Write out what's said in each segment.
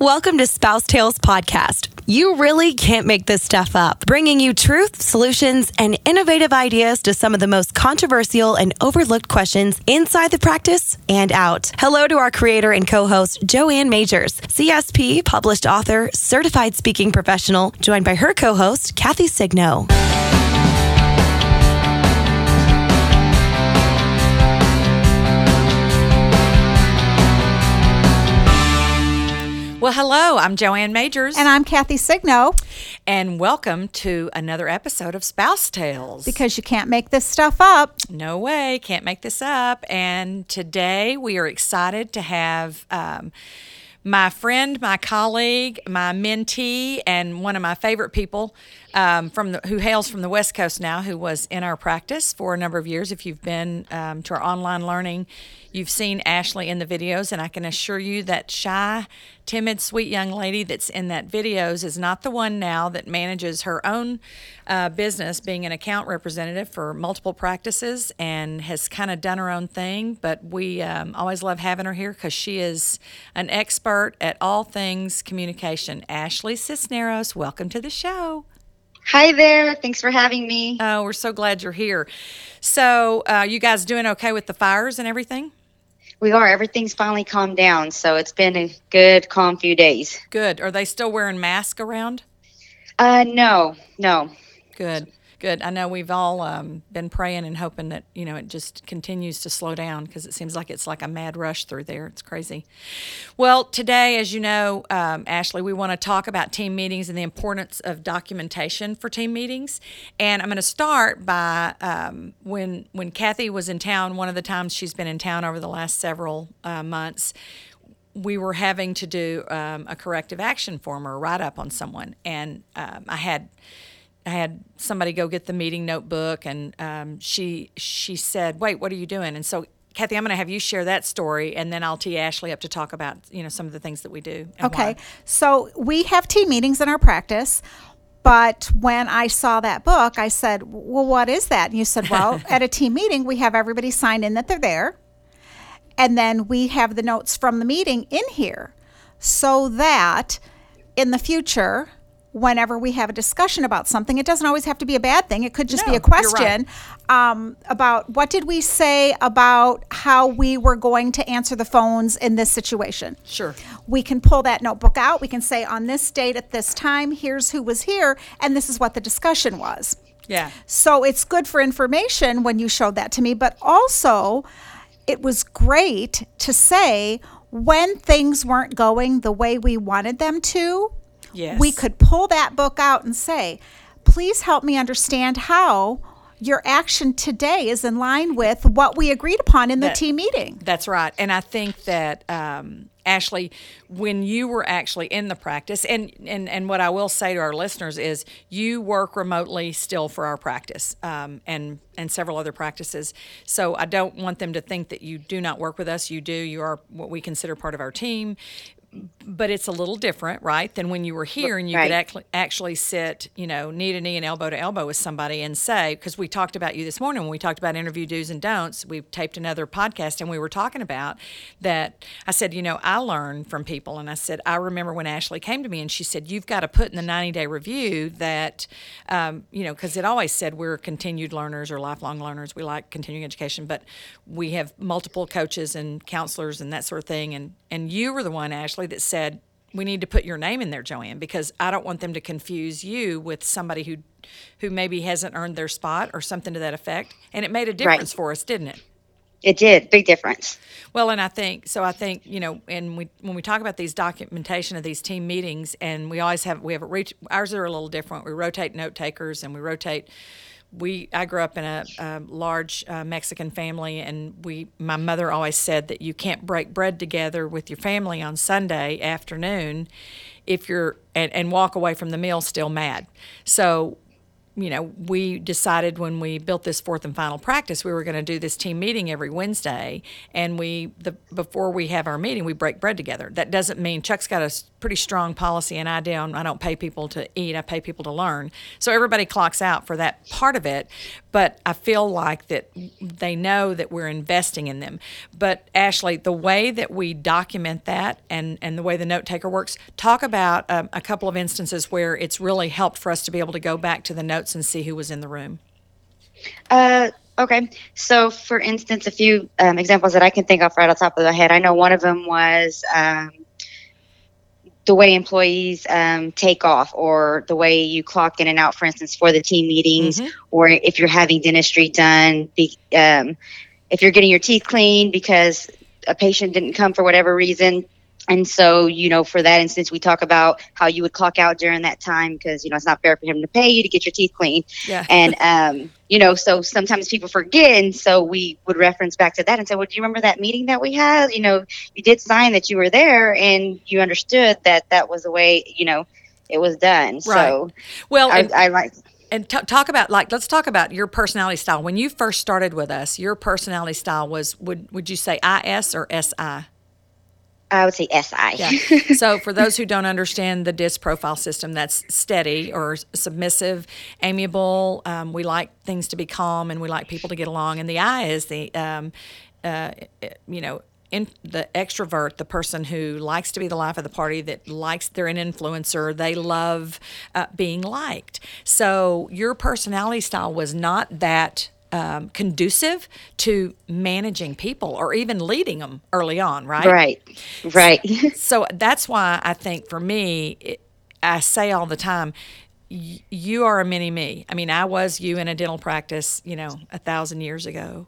Welcome to Spouse Tales Podcast. You really can't make this stuff up, bringing you truth, solutions, and innovative ideas to some of the most controversial and overlooked questions inside the practice and out. Hello to our creator and co host, Joanne Majors, CSP, published author, certified speaking professional, joined by her co host, Kathy Signo. Well, hello, I'm Joanne Majors. And I'm Kathy Signo. And welcome to another episode of Spouse Tales. Because you can't make this stuff up. No way, can't make this up. And today we are excited to have. Um, my friend, my colleague, my mentee, and one of my favorite people um, from the, who hails from the West Coast now, who was in our practice for a number of years. If you've been um, to our online learning, you've seen Ashley in the videos, and I can assure you that shy, timid, sweet young lady that's in that videos is not the one now that manages her own uh, business, being an account representative for multiple practices, and has kind of done her own thing. But we um, always love having her here because she is an expert at all things communication. Ashley Cisneros, welcome to the show. Hi there. Thanks for having me. Oh, we're so glad you're here. So, uh, you guys doing okay with the fires and everything? We are. Everything's finally calmed down. So, it's been a good, calm few days. Good. Are they still wearing masks around? Uh, no, no. Good. Good. I know we've all um, been praying and hoping that you know it just continues to slow down because it seems like it's like a mad rush through there. It's crazy. Well, today, as you know, um, Ashley, we want to talk about team meetings and the importance of documentation for team meetings. And I'm going to start by um, when when Kathy was in town. One of the times she's been in town over the last several uh, months we were having to do um, a corrective action form or write up on someone, and um, I had I had somebody go get the meeting notebook, and um, she she said, "Wait, what are you doing?" And so, Kathy, I'm going to have you share that story, and then I'll tee Ashley up to talk about you know some of the things that we do. okay, why. so we have team meetings in our practice. But when I saw that book, I said, Well, what is that? And you said, Well, at a team meeting, we have everybody sign in that they're there. And then we have the notes from the meeting in here so that in the future, whenever we have a discussion about something. It doesn't always have to be a bad thing. It could just no, be a question right. um, about what did we say about how we were going to answer the phones in this situation. Sure. We can pull that notebook out. We can say on this date at this time, here's who was here, and this is what the discussion was. Yeah. So it's good for information when you showed that to me, but also it was great to say when things weren't going the way we wanted them to Yes. we could pull that book out and say, please help me understand how your action today is in line with what we agreed upon in the that, team meeting. That's right. And I think that, um, Ashley, when you were actually in the practice, and, and, and what I will say to our listeners is you work remotely still for our practice um, and, and several other practices. So I don't want them to think that you do not work with us. You do. You are what we consider part of our team but it's a little different, right, than when you were here and you right. could actually actually sit, you know, knee to knee and elbow to elbow with somebody and say, because we talked about you this morning when we talked about interview do's and don'ts. We taped another podcast and we were talking about that. I said, you know, I learn from people, and I said, I remember when Ashley came to me and she said, you've got to put in the 90 day review that, um, you know, because it always said we're continued learners or lifelong learners. We like continuing education, but we have multiple coaches and counselors and that sort of thing. And and you were the one, Ashley, that said, we need to put your name in there, Joanne, because I don't want them to confuse you with somebody who who maybe hasn't earned their spot or something to that effect. And it made a difference right. for us, didn't it? It did, big difference. Well, and I think so. I think you know, and we when we talk about these documentation of these team meetings, and we always have we have a reach. Ours are a little different. We rotate note takers, and we rotate we I grew up in a, a large uh, Mexican family, and we my mother always said that you can't break bread together with your family on Sunday afternoon if you're and, and walk away from the meal still mad. So you know, we decided when we built this fourth and final practice, we were going to do this team meeting every Wednesday, and we the before we have our meeting, we break bread together. That doesn't mean Chuck's got to pretty strong policy and idea on I don't pay people to eat, I pay people to learn. So everybody clocks out for that part of it, but I feel like that they know that we're investing in them. But Ashley, the way that we document that and, and the way the note taker works, talk about um, a couple of instances where it's really helped for us to be able to go back to the notes and see who was in the room. Uh, okay. So, for instance, a few um, examples that I can think of right off the top of the head. I know one of them was um, the way employees um, take off or the way you clock in and out, for instance, for the team meetings, Mhm. or if you're having dentistry done, be, um, if you're getting your teeth cleaned because a patient didn't come for whatever reason. And so, you know, for that instance, we talk about how you would clock out during that time because, you know, it's not fair for him to pay you to get your teeth cleaned. Yeah. And, um, you know, so sometimes people forget. And so we would reference back to that and say, well, do you remember that meeting that we had? You know, you did sign that you were there and you understood that that was the way, you know, it was done. Right. So Well, I, and, I like, and t- talk about like let's talk about your personality style. When you first started with us, your personality style was would would you say IS or SI? I would say SI. Yeah. so for those who don't understand the DISC profile system, that's steady or submissive, amiable. Um, we like things to be calm and we like people to get along. And the I is the, um, uh, you know, in the extrovert, the person who likes to be the life of the party, that likes they're an influencer, they love uh, being liked. So your personality style was not that um, conducive to managing people or even leading them early on, right? Right. Right. So that's why I think for me, it, I say all the time, y- you are a mini me. I mean, I was you in a dental practice, you know, a thousand years ago,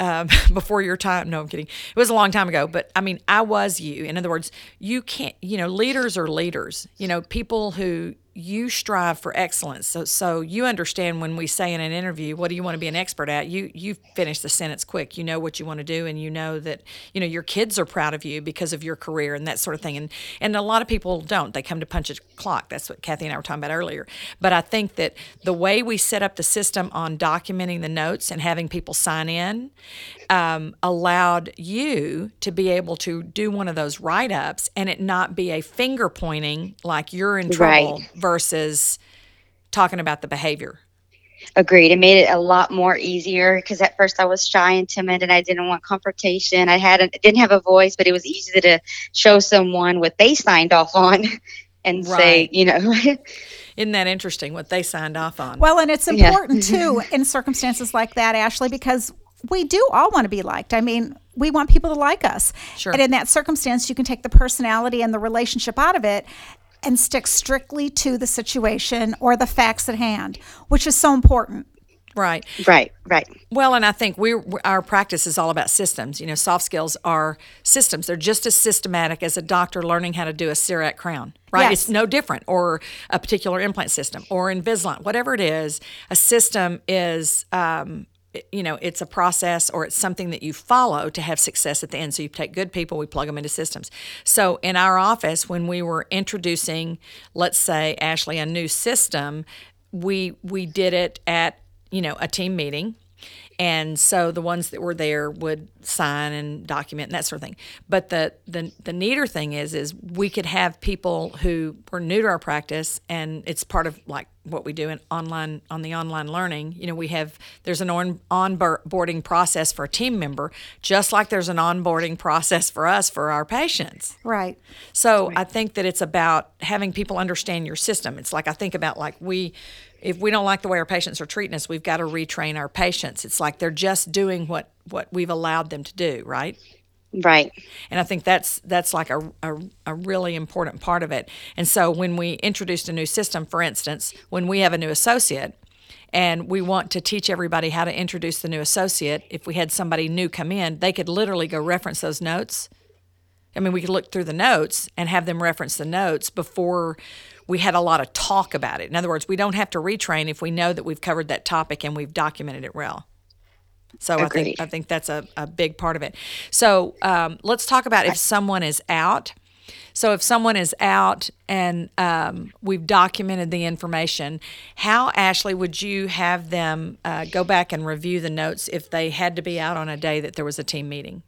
um, before your time. No, I'm kidding. It was a long time ago, but I mean, I was you. In other words, you can't, you know, leaders are leaders. You know, people who you strive for excellence. So, so you understand when we say in an interview, what do you want to be an expert at? You you finish the sentence quick. You know what you want to do, and you know that you know your kids are proud of you because of your career and that sort of thing. And and a lot of people don't. They come to punch a clock. That's what Kathy and I were talking about earlier. But I think that the way we set up the system on documenting the notes and having people sign in um, allowed you to be able to do one of those write ups and it not be a finger pointing like you're in trouble Right. Versus talking about the behavior. Agreed. It made it a lot more easier because at first I was shy and timid and I didn't want confrontation. I had a, didn't have a voice, but it was easy to show someone what they signed off on and say, you know, Isn't that interesting what they signed off on? Well, and it's Yeah. important too in circumstances like that, Ashley, because we do all want to be liked. I mean, we want people to like us. Sure. And in that circumstance, you can take the personality and the relationship out of it and stick strictly to the situation or the facts at hand, which is so important. right. right, right. Well, and I think we our practice is all about systems. You know, soft skills are systems. They're just as systematic as a doctor learning how to do a CEREC crown, right? Yes. It's no different, or a particular implant system, or Invisalign, whatever it is. A system is. Um, it- you know, it's a process or it's something that you follow to have success at the end. So you take good people, we plug them into systems. So in our office, when we were introducing, let's say, Ashley, a new system, we we did it at you know a team meeting and so the ones that were there would sign and document and that sort of thing but the the, the neater thing is is we could have people who were new to our practice and it's part of like what we do in online on the online learning you know we have there's an on onboarding process for a team member just like there's an onboarding process for us for our patients Right. so I think that it's about having people understand your system. It's like I think about like we if we don't like the way our patients are treating us, we've got to retrain our patients. It's like they're just doing what what we've allowed them to do, right? Right. And I think that's that's like a, a, a really important part of it. And so when we introduced a new system, for instance, when we have a new associate and we want to teach everybody how to introduce the new associate, if we had somebody new come in, they could literally go reference those notes. I mean, we could look through the notes and have them reference the notes before we had a lot of talk about it. In other words, we don't have to retrain if we know that we've covered that topic and we've documented it well. So I think I think that's a, a big part of it. So um, let's talk about if someone is out. So if someone is out and um, we've documented the information, how Ashley would you have them uh, go back and review the notes if they had to be out on a day that there was a team meeting?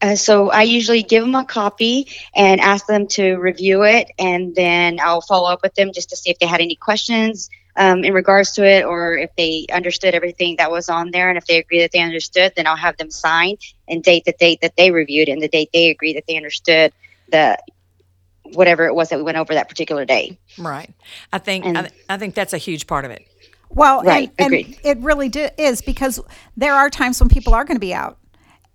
Uh, so I usually give them a copy and ask them to review it, and then I'll follow up with them just to see if they had any questions um, in regards to it, or if they understood everything that was on there. And if they agree that they understood, then I'll have them sign and date the date that they reviewed and the date they agree that they understood the whatever it was that we went over that particular day. Right. I think And- I, I think that's a huge part of it. Well, Right, and, and it really do, is because there are times when people are going to be out.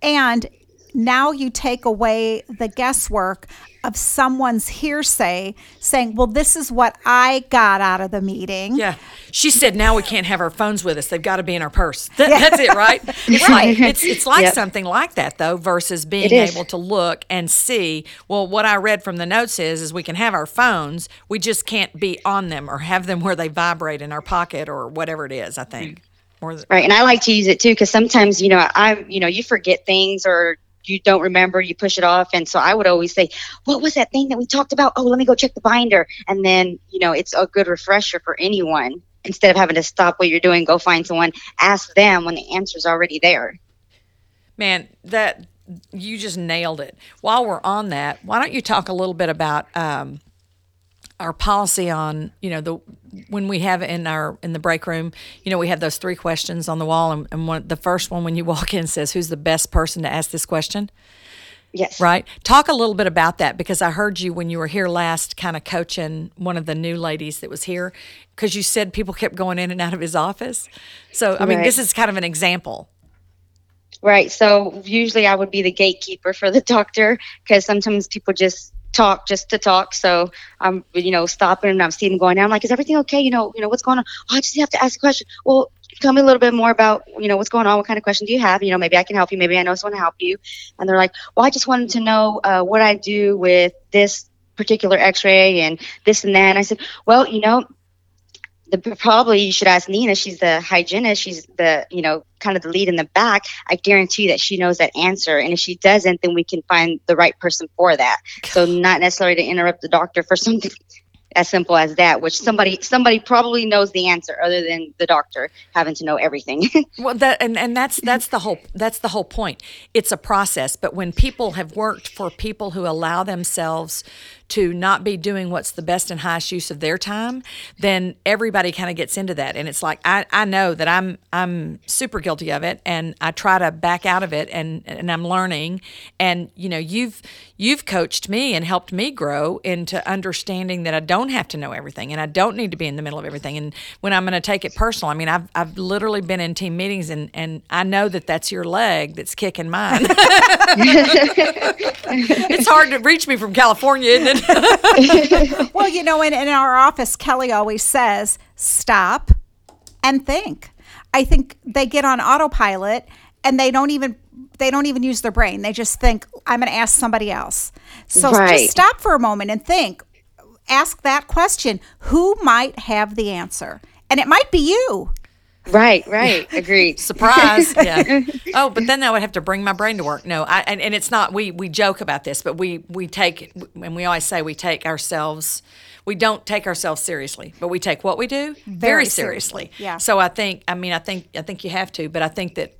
And now you take away the guesswork of someone's hearsay saying, well, this is what I got out of the meeting. Yeah. She said now we can't have our phones with us. They've got to be in our purse. That, That's it, right? It's like it's it's like Yep. something like that though versus being able to look and see, well what I read from the notes is is we can have our phones, we just can't be on them or have them where they vibrate in our pocket or whatever it is, I think. Mm-hmm. Or the, Right, and I like to use it too because sometimes you know I you know you forget things or you don't remember, you push it off, and so I would always say, "What was that thing that we talked about? Oh, let me go check the binder," and then you know it's a good refresher for anyone instead of having to stop what you're doing, go find someone, ask them when the answer's already there. Man, that you just nailed it. While we're on that, why don't you talk a little bit about um, our policy on you know the when we have in our in the break room, you know we have those three questions on the wall, and, and one, the first one when you walk in says, "Who's the best person to ask this question?" Yes. Right. Talk a little bit about that because I heard you when you were here last, kind of coaching one of the new ladies that was here, because you said people kept going in and out of his office. So I mean, Right. this is kind of an example. Right. So usually I would be the gatekeeper for the doctor because sometimes people just talk just to talk. So I'm, you know, stopping and I'm seeing them going down. I'm like, is everything okay? You know, you know, what's going on? Oh, I just have to ask a question. Well, tell me a little bit more about, you know, what's going on. What kind of question do you have? You know, maybe I can help you. Maybe I know someone to help you. And they're like, well, I just wanted to know uh, what I do with this particular X-ray and this and that. And I said, well, you know, the probably you should ask Nina. She's the hygienist. She's the you know kind of the lead in the back. I guarantee that she knows that answer. And if she doesn't, then we can find the right person for that. So not necessarily to interrupt the doctor for something as simple as that, which somebody somebody probably knows the answer other than the doctor having to know everything. Well, that and, and that's that's the whole that's the whole point. It's a process, but when people have worked for people who allow themselves to not be doing what's the best and highest use of their time, then everybody kind of gets into that. And it's like I, I know that I'm I'm super guilty of it and I try to back out of it and and I'm learning. And you know, you've you've coached me and helped me grow into understanding that I don't have to know everything and I don't need to be in the middle of everything. And when I'm going to take it personal, I mean, I've I've literally been in team meetings and and I know that that's your leg that's kicking mine. it's hard to reach me from California, isn't it? Well, you know, in, in our office, Kelly always says, stop and think. I think they get on autopilot and they don't even they don't even use their brain. They just think, I'm gonna ask somebody else. So Right. just stop for a moment and think. Ask that question. Who might have the answer? And it might be you. Right, right, agreed. Surprise! Yeah. Oh, but then I would have to bring my brain to work. No, I, and, and it's not. We we joke about this, but we we take and we always say we take ourselves. We don't take ourselves seriously, but we take what we do very, Very seriously. seriously, yeah. So I think. I mean, I think. I think you have to, but I think that.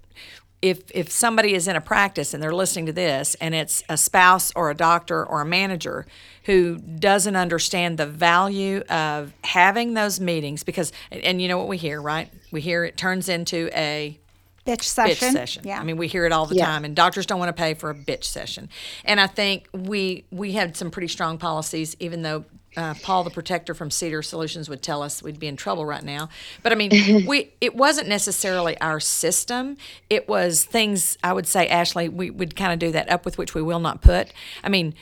If, if somebody is in a practice and they're listening to this and it's a spouse or a doctor or a manager who doesn't understand the value of having those meetings because and, you know what we hear right we hear it turns into a Bitch session. bitch session. Yeah. I mean, we hear it all the Yeah. time, and doctors don't want to pay for a bitch session. And I think we we had some pretty strong policies, even though. Uh, Paul, the protector from CEDR Solutions, would tell us we'd be in trouble right now. But I mean, we it wasn't necessarily our system. It was things I would say, Ashley, we would kind of do that up with which we will not put. I mean,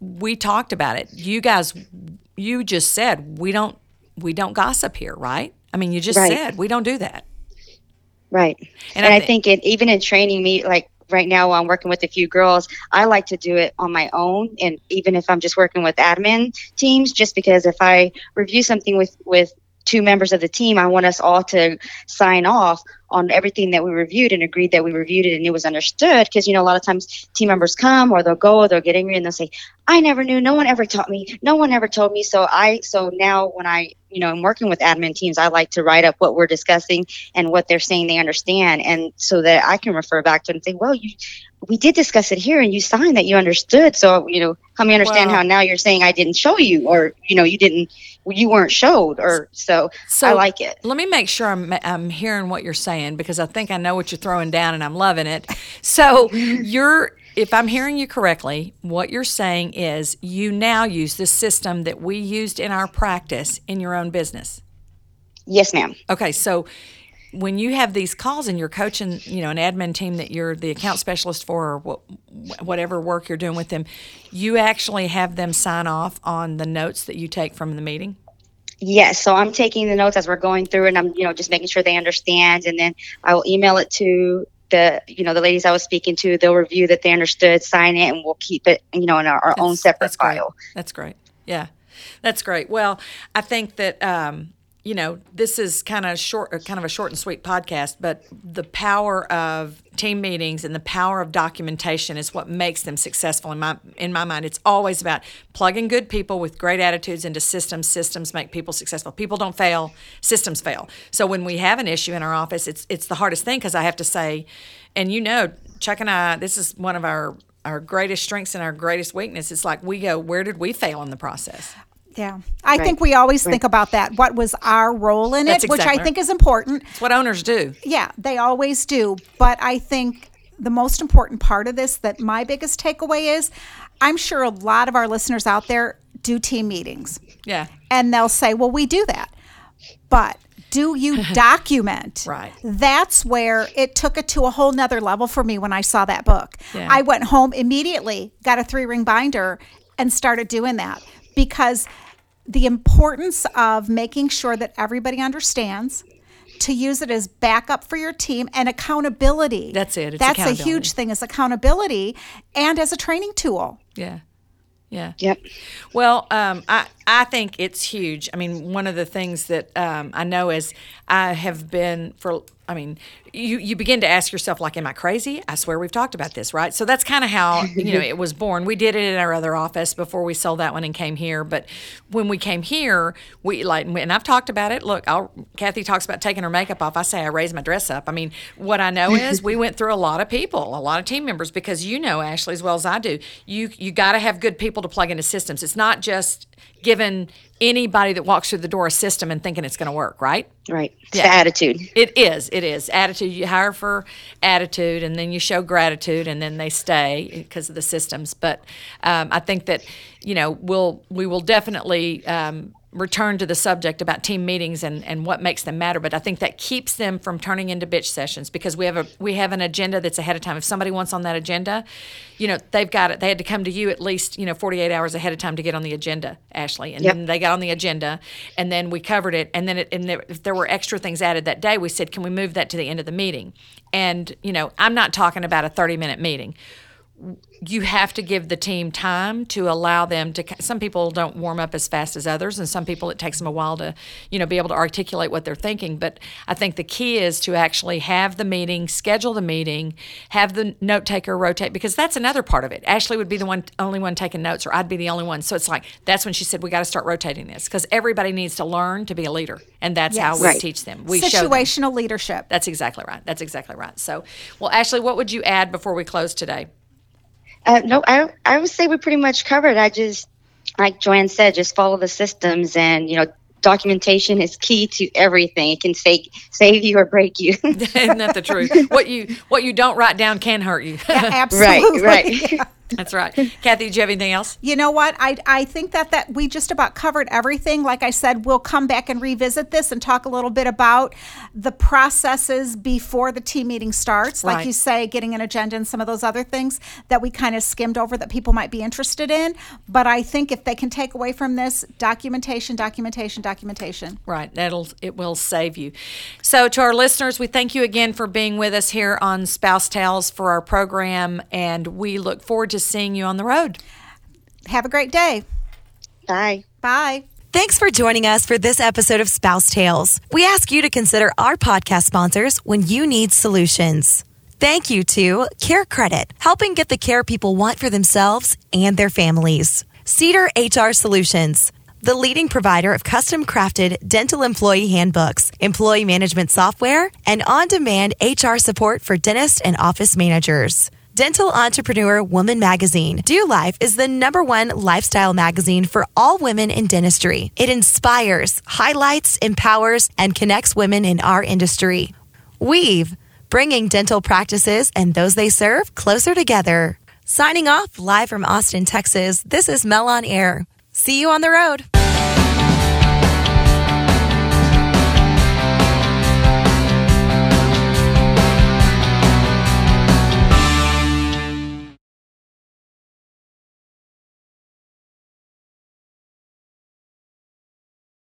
we talked about it. You guys, you just said we don't we don't gossip here, right? I mean, you just Right. said we don't do that. Right. And And, I I, think it even in training me like right now I'm working with a few girls, I like to do it on my own. And even if I'm just working with admin teams just because if I review something with with two members of the team, I want us all to sign off on everything that we reviewed and agreed that we reviewed it and it was understood. Because you know, a lot of times team members come or they'll go or they'll get angry and they'll say, "I never knew. No one ever taught me. No one ever told me." So I so now when I you know I'm working with admin teams, I like to write up what we're discussing and what they're saying they understand, and so that I can refer back to and say, "Well, you." We did discuss it here, and you signed that you understood. So, you know, help me understand how now you're saying I didn't show you, or you know, you didn't, you weren't showed, or so. So I like it. Let me make sure I'm, I'm hearing what you're saying because I think I know what you're throwing down and I'm loving it. So you're, if I'm hearing you correctly, what you're saying is you now use the system that we used in our practice in your own business. Yes, ma'am. Okay, so when you have these calls and you're coaching, you know, an admin team that you're the account specialist for, or what, whatever work you're doing with them, you actually have them sign off on the notes that you take from the meeting. Yes, so I'm taking the notes as we're going through, and I'm, you know, just making sure they understand, and then I will email it to the, you know, the ladies I was speaking to. They'll review that they understood, sign it, and we'll keep it, you know, in our, our own separate that's great. file. That's great. Yeah, that's great. Well, I think that um, you know this is kind of short, uh, kind of a short and sweet podcast, but the power of team meetings and the power of documentation is what makes them successful. In my in my mind, it's always about plugging good people with great attitudes into systems. Systems make people successful. People don't fail. Systems fail. So when we have an issue in our office, it's it's the hardest thing because I have to say, and you know, Chuck and I, this is one of our our greatest strengths and our greatest weakness. It's like we go, where did we fail in the process? Yeah. I think we always think about that. What was our role in That's it, which I think is important. It's what owners do. Yeah, they always do. But I think the most important part of this that my biggest takeaway is I'm sure a lot of our listeners out there do team meetings Yeah. and they'll say, well, we do that. But do you document? Right. That's where it took it to a whole nother level for me when I saw that book. Yeah. I went home immediately, got a three ring binder, and started doing that because the importance of making sure that everybody understands to use it as backup for your team and accountability. That's it. It's That's a huge thing is accountability and as a training tool. Yeah. Yeah. Yep. Well, um, I I think it's huge. I mean, one of the things that um, I know is I have been for. I mean, you you begin to ask yourself, like, am I crazy? I swear we've talked about this, right? So that's kind of how you know it was born. We did it in our other office before we sold that one and came here. But when we came here, we like, and I've talked about it. Look, I'll, Kathy talks about taking her makeup off. I say I raise my dress up. I mean, what I know is we went through a lot of people, a lot of team members, because you know Ashley as well as I do. You you got to have good people to plug into systems. It's not just giving anybody that walks through the door a system and thinking it's going to work, right? Right. It's Yeah. the attitude. It is. It is. Attitude. You hire for attitude, and then you show gratitude, and then they stay because of the systems. But um, I think that you know we'll we will definitely um, return to the subject about team meetings and, and what makes them matter. But I think that keeps them from turning into bitch sessions because we have a we have an agenda that's ahead of time. If somebody wants on that agenda, you know they've got it. They had to come to you at least you know 48 hours ahead of time to get on the agenda, Ashley, and Yep. then they got on the agenda, and then we covered it, and then it, and there, if there were extra things added that day, we said, can we move that to the end of the meeting? And you know, I'm not talking about a 30 minute meeting. You have to give the team time to allow them to. Some people don't warm up as fast as others, and some people it takes them a while to, you know, be able to articulate what they're thinking. But I think the key is to actually have the meeting, schedule the meeting, have the note taker rotate because that's another part of it. Ashley would be the one, only one taking notes, or I'd be the only one. So it's like that's when she said we got to start rotating this because everybody needs to learn to be a leader, and that's how we Right. teach them. We show them. Situational leadership. That's exactly right. That's exactly right. So, well, Ashley, what would you add before we close today? Uh, no, I I would say we're pretty much covered. I just, like Joanne said, just follow the systems, and you know, documentation is key to everything. It can save save you or break you. Isn't that the truth? What you what you don't write down can hurt you. Absolutely. right, right. That's right. Kathy, do you have anything else? You know what? I, I think that, that we just about covered everything. Like I said, we'll come back and revisit this and talk a little bit about the processes before the team meeting starts. Like Right. you say, getting an agenda and some of those other things that we kind of skimmed over that people might be interested in. But I think if they can take away from this documentation, documentation, documentation. Right. That'll it will save you. So to our listeners, we thank you again for being with us here on Spouse Tales for our program and we look forward to seeing you on the road. Have a great day. Bye. Bye. Thanks for joining us for this episode of Spouse Tales. We ask you to consider our podcast sponsors when you need solutions. Thank you to Care Credit, helping get the care people want for themselves and their families. CEDR HR Solutions, the leading provider of custom crafted dental employee handbooks, employee management software, and on demand HR support for dentists and office managers. Dental Entrepreneur Woman Magazine. DEW Life is the number one lifestyle magazine for all women in dentistry. It inspires, highlights, empowers, and connects women in our industry. Weave, bringing dental practices and those they serve closer together. Signing off live from Austin, Texas, this is Mel on Air. See you on the road.